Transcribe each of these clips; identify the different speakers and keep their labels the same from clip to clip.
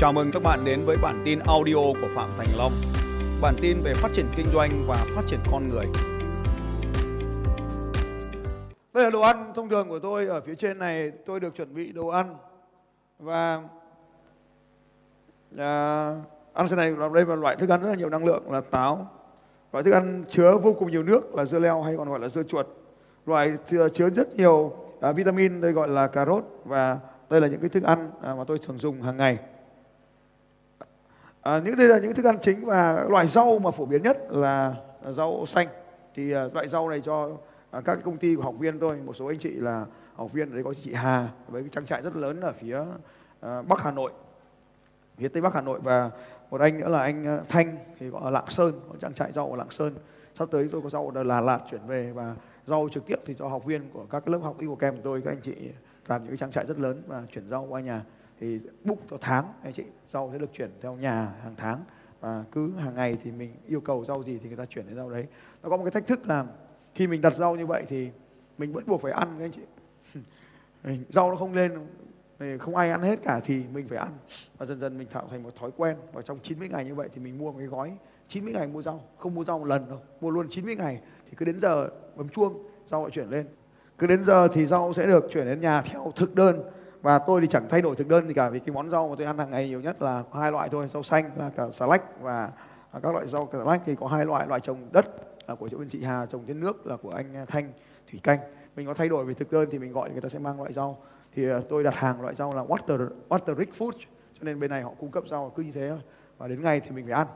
Speaker 1: Chào mừng các bạn đến với bản tin audio của Phạm Thành Long. Bản tin về phát triển kinh doanh và phát triển con người.
Speaker 2: Đây là đồ ăn thông thường của tôi. Ở phía trên này tôi được chuẩn bị đồ ăn. Và à, ăn trên này đây là loại thức ăn rất là nhiều năng lượng là táo. Loại thức ăn chứa vô cùng nhiều nước là dưa leo hay còn gọi là dưa chuột. Loại à, chứa rất nhiều à, vitamin đây gọi là cà rốt và đây là những cái thức ăn à, mà tôi thường dùng hàng ngày à, những đây là những thức ăn chính và loại rau mà phổ biến nhất là, à, rau xanh. Thì à, loại rau này cho à, các công ty của học viên tôi một số anh chị là học viên ở đây có chị Hà với cái trang trại rất lớn ở phía à, Bắc Hà Nội. Phía Tây Bắc Hà Nội và một anh nữa là anh à, Thanh thì ở Lạng Sơn có trang trại rau ở Lạng Sơn. Sắp tới tôi có rau ở Đà Lạt chuyển về và rau trực tiếp thì cho học viên của các lớp học y của kem của tôi các anh chị làm những cái trang trại rất lớn và chuyển rau qua nhà thì book theo tháng, anh chị. Rau sẽ được chuyển theo nhà hàng tháng và cứ hàng ngày thì mình yêu cầu rau gì thì người ta chuyển đến rau đấy. Nó có một cái thách thức là khi mình đặt rau như vậy thì mình vẫn buộc phải ăn các anh chị. Rau nó không lên không ai ăn hết cả thì mình phải ăn. Và dần dần mình tạo thành một thói quen và trong 90 ngày như vậy thì mình mua một cái gói 90 ngày mua rau, không mua rau một lần đâu, mua luôn 90 ngày thì cứ đến giờ bấm chuông, rau lại chuyển lên. Cứ đến giờ thì rau sẽ được chuyển đến nhà theo thực đơn và tôi thì chẳng thay đổi thực đơn gì cả, vì cái món rau mà tôi ăn hàng ngày nhiều nhất là có hai loại thôi, rau xanh là cả xà lách và các loại rau xà lách. Thì có hai loại loại trồng đất là của chỗ bên chị Hà, trồng trên nước là của anh à, Thanh, thủy canh. Mình có thay đổi về thực đơn thì mình gọi người ta sẽ mang loại rau. Thì à, tôi đặt hàng loại rau là water water rich food cho nên bên này họ cung cấp rau cứ như thế thôi. Và đến ngày thì mình phải ăn.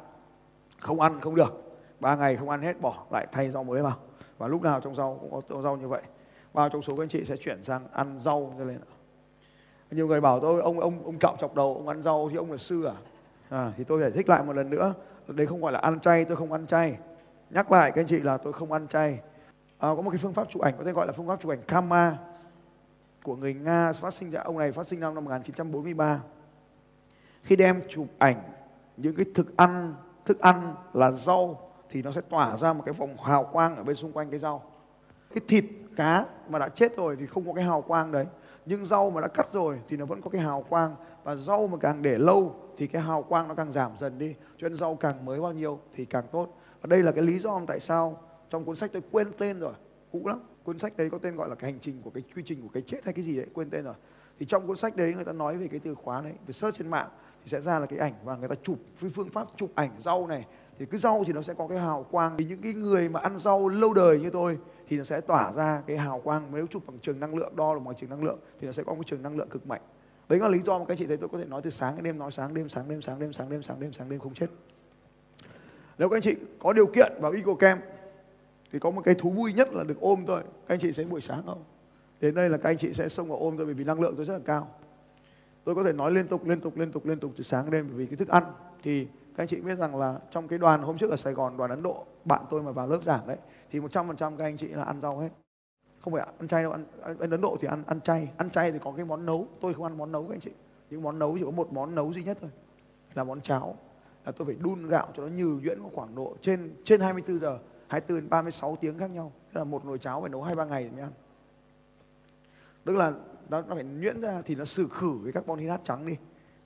Speaker 2: Không ăn không được. Ba ngày không ăn hết, bỏ lại thay rau mới vào. Và lúc nào trong rau cũng có rau như vậy. Bao trong số các anh chị sẽ chuyển sang ăn rau cho nên nhiều người bảo tôi ông ông ông cạo chọc đầu ông ăn rau thì ông là sư à? à thì tôi giải thích lại một lần nữa. Đấy không gọi là ăn chay tôi không ăn chay. Nhắc lại các anh chị là tôi không ăn chay. À, có một cái phương pháp chụp ảnh có tên gọi là phương pháp chụp ảnh Kama của người Nga phát sinh ra ông này phát sinh năm 1943 khi đem chụp ảnh những cái thực ăn thức ăn là rau thì nó sẽ tỏa ra một cái vòng hào quang ở bên xung quanh cái rau. Cái thịt cá mà đã chết rồi thì không có cái hào quang đấy nhưng rau mà đã cắt rồi thì nó vẫn có cái hào quang. Và rau mà càng để lâu thì cái hào quang nó càng giảm dần đi. Cho nên rau càng mới bao nhiêu thì càng tốt. Và đây là cái lý do tại sao trong cuốn sách tôi quên tên rồi. Cũ lắm. Cuốn sách đấy có tên gọi là cái hành trình của cái quy trình của cái chết hay cái gì đấy, quên tên rồi. Thì trong cuốn sách đấy người ta nói về cái từ khóa đấy, về search trên mạng thì sẽ ra là cái ảnh và người ta chụp với phương pháp chụp ảnh rau này. Thì cứ rau thì nó sẽ có cái hào quang. Thì những cái người mà ăn rau lâu đời như tôi thì nó sẽ tỏa ra cái hào quang. Nếu chụp bằng trường năng lượng, đo được bằng trường năng lượng, thì nó sẽ có một trường năng lượng cực mạnh. Đấy là lý do mà các chị thấy tôi có thể nói từ sáng đến đêm, nói sáng đêm sáng đêm sáng đêm sáng đêm sáng đêm sáng đêm không chết. Nếu các anh chị có điều kiện vào Eagle Camp, thì có một cái thú vui nhất là được ôm tôi các anh chị sẽ buổi sáng không? Đến đây là các anh chị sẽ xông vào ôm tôi bởi vì năng lượng tôi rất là cao. Tôi có thể nói liên tục liên tục liên tục liên tục từ sáng đến đêm, bởi vì cái thức ăn. Thì các anh chị biết rằng là trong cái đoàn hôm trước ở Sài Gòn, đoàn Ấn Độ bạn tôi mà vào lớp giảng đấy thì 100% các anh chị là ăn rau hết. Không phải ăn chay đâu ăn ăn Ấn Độ thì ăn ăn chay. Ăn chay thì có cái món nấu tôi không ăn món nấu các anh chị. Những món nấu chỉ có một món nấu duy nhất thôi là món cháo. Là tôi phải đun gạo cho nó nhừ nhuyễn khoảng độ trên trên 24 giờ 24 đến 36 tiếng khác nhau. Tức là một nồi cháo phải nấu hai ba ngày mới ăn. Tức là nó, nó phải nhuyễn ra thì nó xử khử cái carbon hydrate trắng đi.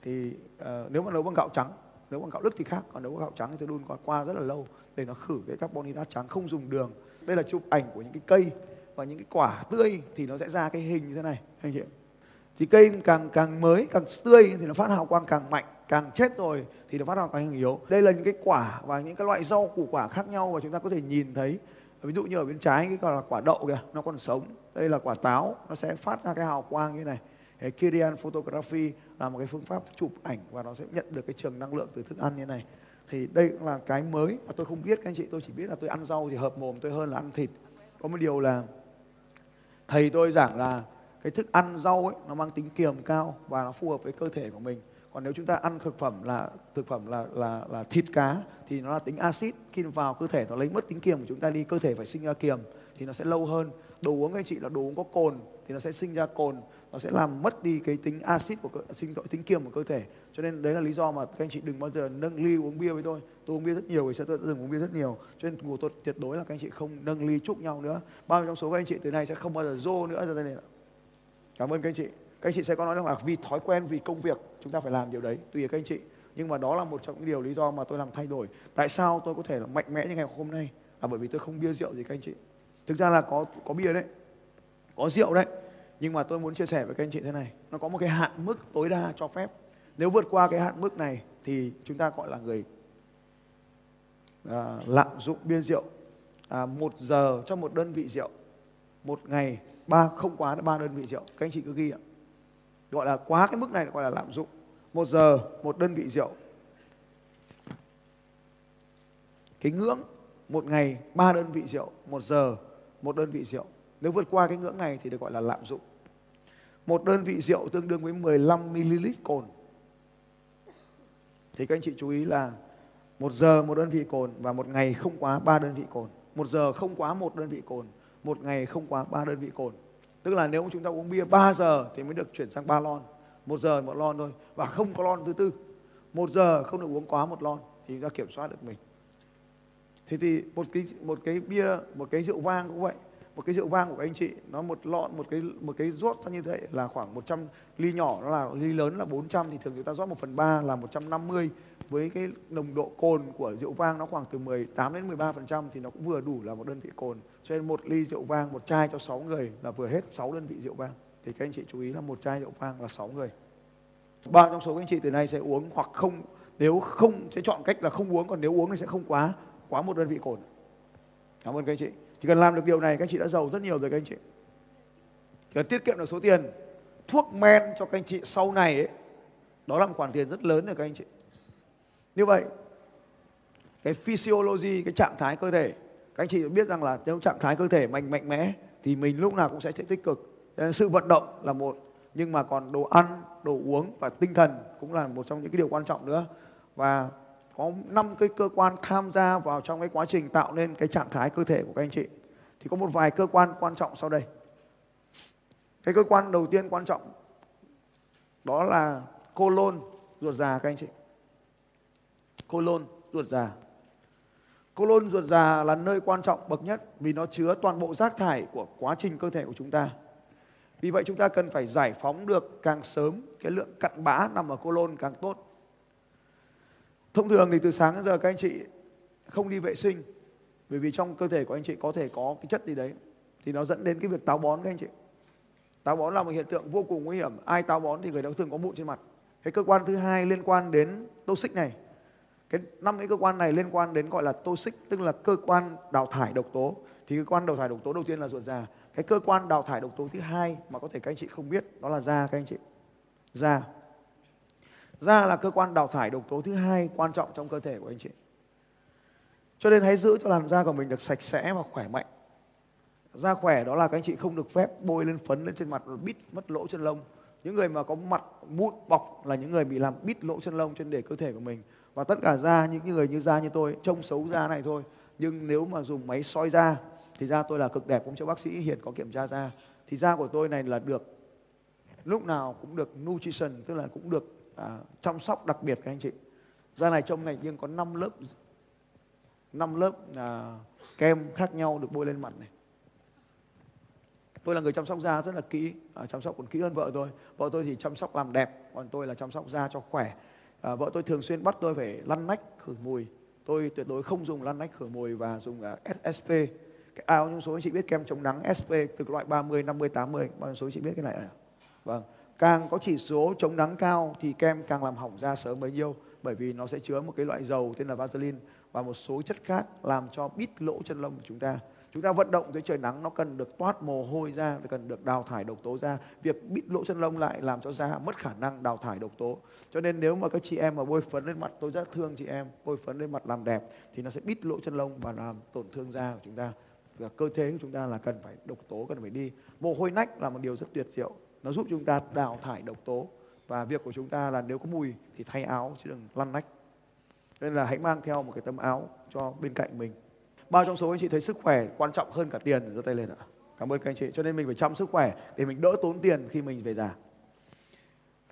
Speaker 2: Thì uh, nếu mà nấu bằng gạo trắng nếu bằng gạo lứt thì khác còn nếu gạo trắng thì tôi đun qua, qua rất là lâu. Để nó khử cái carbon hydrate trắng không dùng đường. Đây là chụp ảnh của những cái cây và những cái quả tươi thì nó sẽ ra cái hình như thế này anh chị thì cây càng càng mới càng tươi thì nó phát hào quang càng mạnh càng chết rồi thì nó phát hào quang càng yếu. Đây là những cái quả và những cái loại rau củ quả khác nhau và chúng ta có thể nhìn thấy. Ví dụ như ở bên trái cái gọi là quả đậu kìa nó còn sống. Đây là quả táo nó sẽ phát ra cái hào quang như này. Kirian photography là một cái phương pháp chụp ảnh và nó sẽ nhận được cái trường năng lượng từ thức ăn như này. Thì đây cũng là cái mới mà tôi không biết, các anh chị, tôi chỉ biết là tôi ăn rau thì hợp mồm tôi hơn là ăn thịt. Có một điều là thầy tôi giảng là cái thức ăn rau ấy, nó mang tính kiềm cao và nó phù hợp với cơ thể của mình. Còn nếu chúng ta ăn thực phẩm là, thực phẩm là là là thịt cá thì nó là tính axit, khi vào cơ thể nó lấy mất tính kiềm của chúng ta đi, cơ thể phải sinh ra kiềm thì nó sẽ lâu hơn. Đồ uống, các anh chị, là đồ uống có cồn thì nó sẽ sinh ra cồn nó sẽ làm mất đi cái tính axit của cơ, sinh tính kiềm của cơ thể. Cho nên đấy là lý do mà các anh chị đừng bao giờ nâng ly uống bia với tôi. Tôi uống bia rất nhiều thì sẽ tôi dừng uống bia rất nhiều. Cho nên của tôi tuyệt đối là các anh chị không nâng ly chúc nhau nữa. Bao nhiêu trong số các anh chị từ nay sẽ không bao giờ rô nữa ra đây này cảm ơn các anh chị. Các anh chị sẽ có nói rằng là vì thói quen vì công việc chúng ta phải làm điều đấy. Tùy các anh chị. Nhưng mà đó là một trong những điều lý do mà tôi làm thay đổi. Tại sao tôi có thể là mạnh mẽ như ngày hôm nay? Là bởi vì tôi không bia rượu gì các anh chị. Thực ra là có có bia đấy. Có rượu đấy nhưng mà tôi muốn chia sẻ với các anh chị thế này. Nó có một cái hạn mức tối đa cho phép. Nếu vượt qua cái hạn mức này thì chúng ta gọi là người à, lạm dụng bia rượu. À, một giờ cho một đơn vị rượu. Một ngày ba không quá ba đơn vị rượu. Các anh chị cứ ghi ạ. Gọi là quá cái mức này gọi là lạm dụng. Một giờ một đơn vị rượu. Cái ngưỡng một ngày ba đơn vị rượu. Một giờ một đơn vị rượu nếu vượt qua cái ngưỡng này thì được gọi là lạm dụng. Một đơn vị rượu tương đương với 15 ml cồn. Thì các anh chị chú ý là một giờ một đơn vị cồn và một ngày không quá ba đơn vị cồn. Một giờ không quá một đơn vị cồn, một ngày không quá ba đơn vị cồn. Tức là nếu chúng ta uống bia 3 giờ thì mới được chuyển sang 3 lon. Một giờ một lon thôi và không có lon thứ tư. Một giờ không được uống quá một lon thì chúng ta kiểm soát được mình. Thế thì một cái một cái bia, một cái rượu vang cũng vậy một cái rượu vang của các anh chị, nó một lọn, một cái một cái rót như thế là khoảng 100 ly nhỏ, nó là ly lớn là 400 thì thường chúng ta rót 1 phần 3 là 150 với cái nồng độ cồn của rượu vang nó khoảng từ 18 đến 13 phần trăm thì nó cũng vừa đủ là một đơn vị cồn. Cho nên một ly rượu vang, một chai cho 6 người là vừa hết 6 đơn vị rượu vang. Thì các anh chị chú ý là một chai rượu vang là 6 người. Bao trong số các anh chị từ nay sẽ uống hoặc không, nếu không, sẽ chọn cách là không uống, còn nếu uống thì sẽ không quá quá một đơn vị cồn. Cảm ơn các anh chị chỉ cần làm được điều này các anh chị đã giàu rất nhiều rồi các anh chị. Chỉ cần tiết kiệm được số tiền thuốc men cho các anh chị sau này ấy, đó là một khoản tiền rất lớn rồi các anh chị. Như vậy cái physiology cái trạng thái cơ thể các anh chị biết rằng là nếu trạng thái cơ thể mạnh mạnh mẽ thì mình lúc nào cũng sẽ tích cực. Sự vận động là một nhưng mà còn đồ ăn đồ uống và tinh thần cũng là một trong những cái điều quan trọng nữa. Và có năm cái cơ quan tham gia vào trong cái quá trình tạo nên cái trạng thái cơ thể của các anh chị. Thì có một vài cơ quan quan trọng sau đây. Cái cơ quan đầu tiên quan trọng đó là colon ruột già các anh chị. Colon ruột già. Colon ruột già là nơi quan trọng bậc nhất vì nó chứa toàn bộ rác thải của quá trình cơ thể của chúng ta. Vì vậy chúng ta cần phải giải phóng được càng sớm, cái lượng cặn bã nằm ở colon càng tốt thông thường thì từ sáng đến giờ các anh chị không đi vệ sinh, bởi vì trong cơ thể của anh chị có thể có cái chất gì đấy, thì nó dẫn đến cái việc táo bón các anh chị. Táo bón là một hiện tượng vô cùng nguy hiểm, ai táo bón thì người đó thường có mụn trên mặt. Cái cơ quan thứ hai liên quan đến tô xích này, cái năm cái cơ quan này liên quan đến gọi là tô xích tức là cơ quan đào thải độc tố. Thì cơ quan đào thải độc tố đầu tiên là ruột già. Cái cơ quan đào thải độc tố thứ hai mà có thể các anh chị không biết, đó là da các anh chị. Da da là cơ quan đào thải độc tố thứ hai quan trọng trong cơ thể của anh chị. Cho nên hãy giữ cho làn da của mình được sạch sẽ và khỏe mạnh. Da khỏe đó là các anh chị không được phép bôi lên phấn lên trên mặt bít mất lỗ chân lông. Những người mà có mặt, mụn, bọc là những người bị làm bít lỗ chân lông trên để cơ thể của mình. Và tất cả da, những người như da như tôi, trông xấu da này thôi. Nhưng nếu mà dùng máy soi da, thì da tôi là cực đẹp cũng cho bác sĩ hiện có kiểm tra da. Thì da của tôi này là được, lúc nào cũng được nutrition, tức là cũng được à, chăm sóc đặc biệt các anh chị. Da này trong ngày riêng có 5 lớp 5 lớp à, kem khác nhau được bôi lên mặt này. Tôi là người chăm sóc da rất là kỹ à, chăm sóc còn kỹ hơn vợ tôi. Vợ tôi thì chăm sóc làm đẹp còn tôi là chăm sóc da cho khỏe. À, vợ tôi thường xuyên bắt tôi phải lăn nách khử mùi. Tôi tuyệt đối không dùng lăn nách khử mùi và dùng à, uh, SP cái áo những số anh chị biết kem chống nắng SP từ loại 30, 50, 80 bao nhiêu số anh chị biết cái này à? vâng càng có chỉ số chống nắng cao thì kem càng làm hỏng da sớm bấy nhiêu, bởi vì nó sẽ chứa một cái loại dầu tên là Vaseline và một số chất khác làm cho bít lỗ chân lông của chúng ta. Chúng ta vận động dưới trời nắng, nó cần được toát mồ hôi ra cần được đào thải độc tố ra. Việc bít lỗ chân lông lại làm cho da mất khả năng đào thải độc tố. Cho nên nếu mà các chị em mà bôi phấn lên mặt, tôi rất thương chị em, bôi phấn lên mặt làm đẹp thì nó sẽ bít lỗ chân lông và làm tổn thương da của chúng ta. Và cơ chế của chúng ta là cần phải độc tố, cần phải đi. Mồ hôi nách là một điều rất tuyệt diệu nó giúp chúng ta đào thải độc tố. Và việc của chúng ta là nếu có mùi thì thay áo chứ đừng lăn nách. Nên là hãy mang theo một cái tấm áo cho bên cạnh mình. Bao trong số anh chị thấy sức khỏe quan trọng hơn cả tiền giơ tay lên ạ. Cảm ơn các anh chị. Cho nên mình phải chăm sức khỏe để mình đỡ tốn tiền khi mình về già.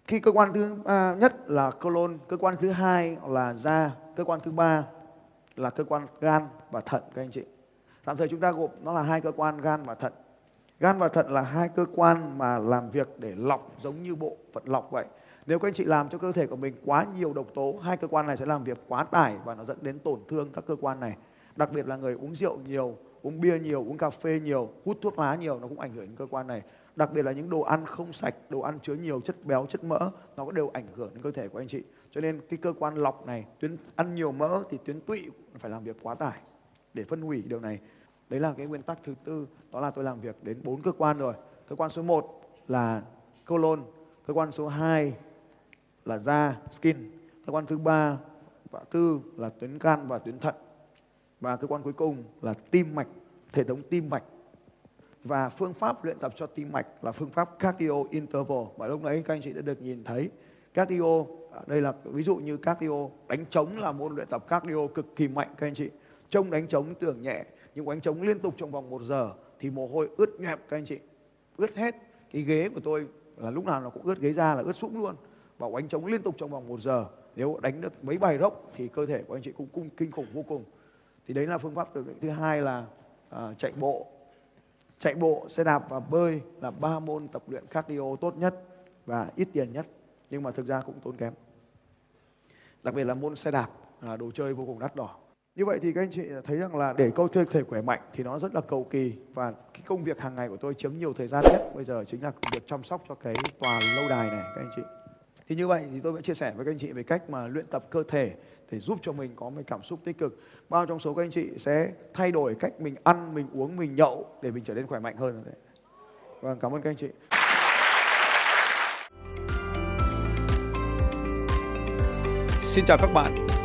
Speaker 2: Khi cơ quan thứ à, nhất là colon cơ quan thứ hai là da cơ quan thứ ba là cơ quan gan và thận các anh chị. Tạm thời chúng ta gộp nó là hai cơ quan gan và thận gan và thận là hai cơ quan mà làm việc để lọc giống như bộ phận lọc vậy. Nếu các anh chị làm cho cơ thể của mình quá nhiều độc tố, hai cơ quan này sẽ làm việc quá tải và nó dẫn đến tổn thương các cơ quan này. Đặc biệt là người uống rượu nhiều, uống bia nhiều, uống cà phê nhiều, hút thuốc lá nhiều, nó cũng ảnh hưởng đến cơ quan này. Đặc biệt là những đồ ăn không sạch, đồ ăn chứa nhiều chất béo, chất mỡ, nó cũng đều ảnh hưởng đến cơ thể của anh chị. Cho nên cái cơ quan lọc này, tuyến ăn nhiều mỡ thì tuyến tụy phải làm việc quá tải để phân hủy điều này đấy là cái nguyên tắc thứ tư, đó là tôi làm việc đến bốn cơ quan rồi. Cơ quan số 1 là colon, cơ quan số 2 là da, skin, cơ quan thứ ba và tư là tuyến gan và tuyến thận, và cơ quan cuối cùng là tim mạch, hệ thống tim mạch. Và phương pháp luyện tập cho tim mạch là phương pháp cardio interval. Và lúc đấy các anh chị đã được nhìn thấy, cardio à, đây là ví dụ như cardio đánh trống là môn luyện tập cardio cực kỳ mạnh các anh chị. Trông đánh trống tưởng nhẹ nhưng quánh trống liên tục trong vòng một giờ thì mồ hôi ướt nhẹp các anh chị. Ướt hết cái ghế của tôi là lúc nào nó cũng ướt ghế ra là ướt sũng luôn. Và quánh trống liên tục trong vòng một giờ. Nếu đánh được mấy bài rốc thì cơ thể của anh chị cũng cung kinh khủng vô cùng. Thì đấy là phương pháp tập luyện. Thứ hai là à, chạy bộ. Chạy bộ xe đạp và bơi là ba môn tập luyện cardio tốt nhất và ít tiền nhất nhưng mà thực ra cũng tốn kém. Đặc biệt là môn xe đạp à, đồ chơi vô cùng đắt đỏ như vậy thì các anh chị thấy rằng là để câu thể khỏe mạnh thì nó rất là cầu kỳ. Và cái công việc hàng ngày của tôi chiếm nhiều thời gian nhất. Bây giờ chính là việc chăm sóc cho cái tòa lâu đài này, các anh chị. Thì như vậy thì tôi vẫn chia sẻ với các anh chị về cách mà luyện tập cơ thể để giúp cho mình có một cảm xúc tích cực. Bao trong số các anh chị sẽ thay đổi cách mình ăn, mình uống, mình nhậu để mình trở nên khỏe mạnh hơn. Vâng cảm ơn các anh chị.
Speaker 1: Xin chào các bạn